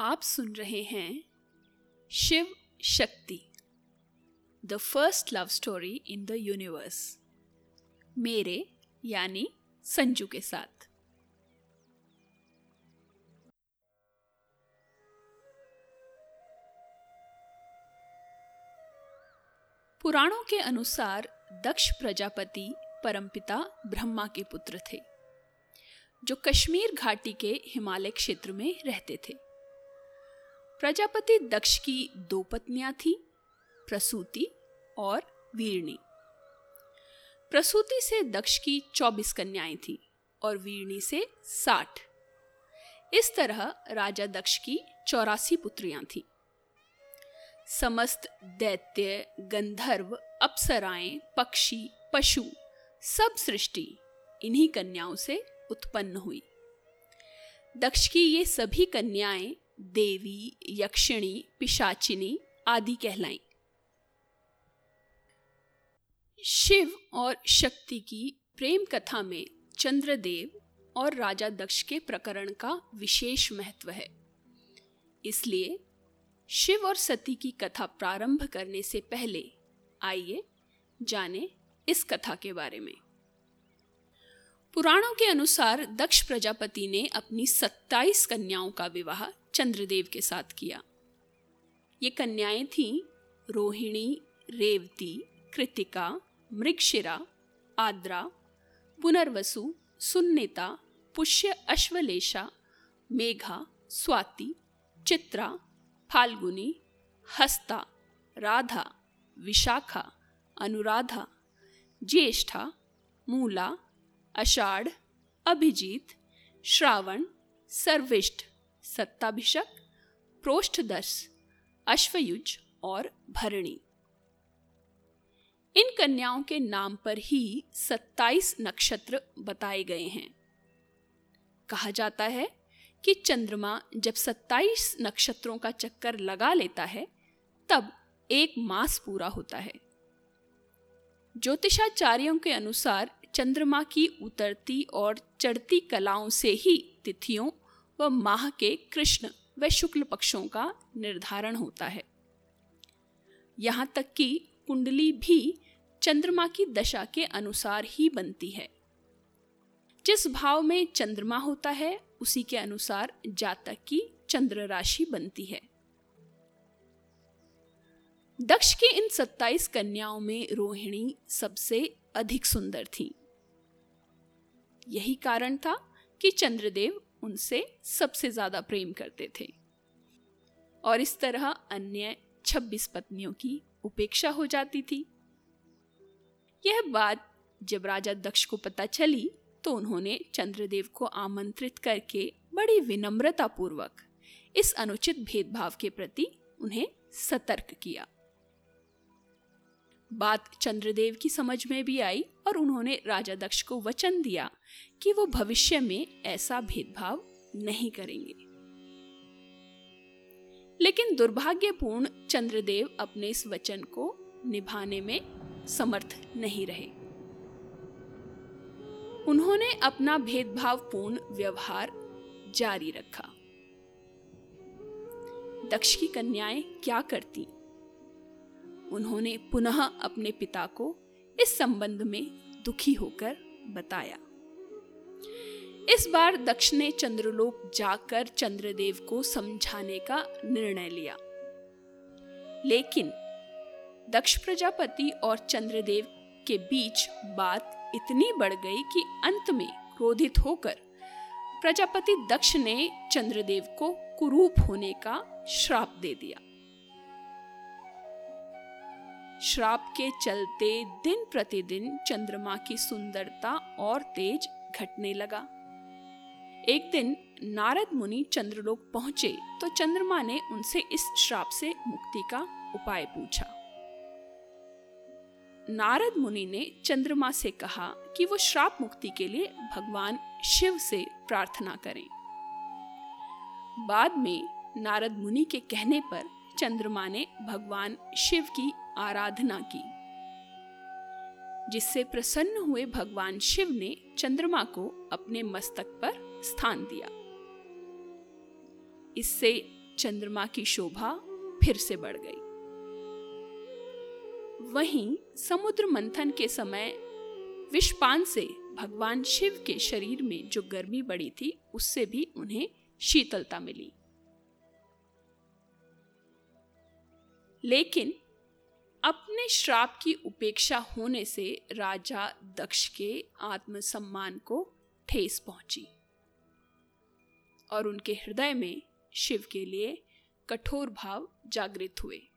आप सुन रहे हैं Shiv Shakti the first love story in the universe मेरे, यानी संजू के साथ। पुराणों के अनुसार दक्ष प्रजापति परमपिता ब्रह्मा के पुत्र थे, जो कश्मीर घाटी के हिमालय क्षेत्र में रहते थे। प्रजापति दक्ष की दो पत्नियाँ थीं, प्रसूति और वीरणी। प्रसूति से दक्ष की चौबीस कन्याएँ थीं और वीरणी से साठ। इस तरह राजा दक्ष की चौरासी पुत्रियाँ थीं। समस्त दैत्य, गंधर्व, अप्सराएँ, पक्षी, पशु, सब सृष्टि इन्हीं कन्याओं से उत्पन्न हुई। दक्ष की ये सभी कन्याएँ देवी, यक्षिणी, पिशाचिनी आदि कहलाई। शिव और शक्ति की प्रेम कथा में चंद्रदेव और राजा दक्ष के प्रकरण का विशेष महत्व है। इसलिए शिव और सती की कथा प्रारंभ करने से पहले आइए जाने इस कथा के बारे में। पुराणों के अनुसार दक्ष प्रजापति ने अपनी सत्ताईस कन्याओं का विवाह चंद्रदेव के साथ किया। ये कन्याएँ थीं रोहिणी, रेवती, कृतिका, मृगशिरा, आद्रा, पुनर्वसु, सुन्निता, पुष्य अश्वलेशा, मेघा, स्वाति, चित्रा, फाल्गुनी, हस्ता, राधा, विशाखा, अनुराधा, ज्येष्ठा, मूला अषाढ़, अभिजीत, श्रावण सर्विष्ठ सत्ताभिषक प्रोष्ठदर्श अश्वयुज और भरणी। इन कन्याओं के नाम पर ही सत्ताईस नक्षत्र बताए गए हैं। कहा जाता है कि चंद्रमा जब सत्ताईस नक्षत्रों का चक्कर लगा लेता है, तब एक मास पूरा होता है। ज्योतिषाचार्यों के अनुसार चंद्रमा की उतरती और चढ़ती कलाओं से ही तिथियों व माह के कृष्ण व शुक्ल पक्षों का निर्धारण होता है। यहाँ तक कि कुंडली भी चंद्रमा की दशा के अनुसार ही बनती है। जिस भाव में चंद्रमा होता है, उसी के अनुसार जातक की चंद्र राशि बनती है। दक्ष की इन सत्ताईस कन्याओं में रोहिणी सबसे अधिक सुंदर थी। यही कारण था कि चंद्रदेव उनसे सबसे ज़्यादा प्रेम करते थे। और इस तरह अन्य छब्बीस पत्नियों की उपेक्षा हो जाती थी। यह बात जब राजा दक्ष को पता चली तो उन्होंने चंद्रदेव को आमंत्रित करके बड़ी विनम्रता पूर्वक इस अनुचित भेदभाव के प्रति उन्हें सतर्क किया। बात चंद्रदेव की समझ में भी आई और उन्होंने राजा दक्ष को वचन दिया कि वो भविष्य में ऐसा भेदभाव नहीं करेंगे। लेकिन दुर्भाग्यपूर्ण चंद्रदेव अपने इस वचन को निभाने में समर्थ नहीं रहे। उन्होंने अपना भेदभावपूर्ण व्यवहार जारी रखा। दक्ष की कन्याएँ क्या करती? उन्होंने पुनः अपने पिता को इस संबंध में दुखी होकर बताया। इस बार दक्ष ने चंद्रलोक जाकर चंद्रदेव को समझाने का निर्णय लिया। लेकिन दक्ष प्रजापति और चंद्रदेव के बीच बात इतनी बढ़ गई कि अंत में क्रोधित होकर प्रजापति दक्ष ने चंद्रदेव को कुरूप होने का श्राप दे दिया। श्राप के चलते दिन प्रतिदिन चंद्रमा की सुंदरता और तेज घटने लगा। एक दिन नारद मुनि चंद्रलोक पहुँचे तो चंद्रमा ने उनसे इस श्राप से मुक्ति का उपाय पूछा। नारद मुनि ने चंद्रमा से कहा कि वो श्राप मुक्ति के लिए भगवान शिव से प्रार्थना करें। बाद में नारद मुनि के कहने पर चंद्रमा ने भगवान शिव की आराधना की, जिससे प्रसन्न हुए भगवान शिव ने चंद्रमा को अपने मस्तक पर स्थान दिया। इससे चंद्रमा की शोभा फिर से बढ़ गई। वहीं समुद्र मंथन के समय विषपान से भगवान शिव के शरीर में जो गर्मी बढ़ी थी, उससे भी उन्हें शीतलता मिली। लेकिन अपने श्राप की उपेक्षा होने से राजा दक्ष के आत्मसम्मान को ठेस पहुँची और उनके हृदय में शिव के लिए कठोर भाव जागृत हुए,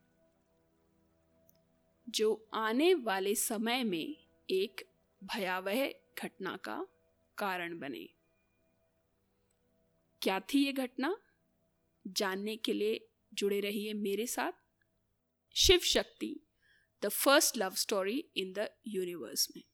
जो आने वाले समय में एक भयावह घटना का कारण बने। क्या थी ये घटना? जानने के लिए जुड़े रहिए मेरे साथ। Shiv Shakti the first love story in the universe. में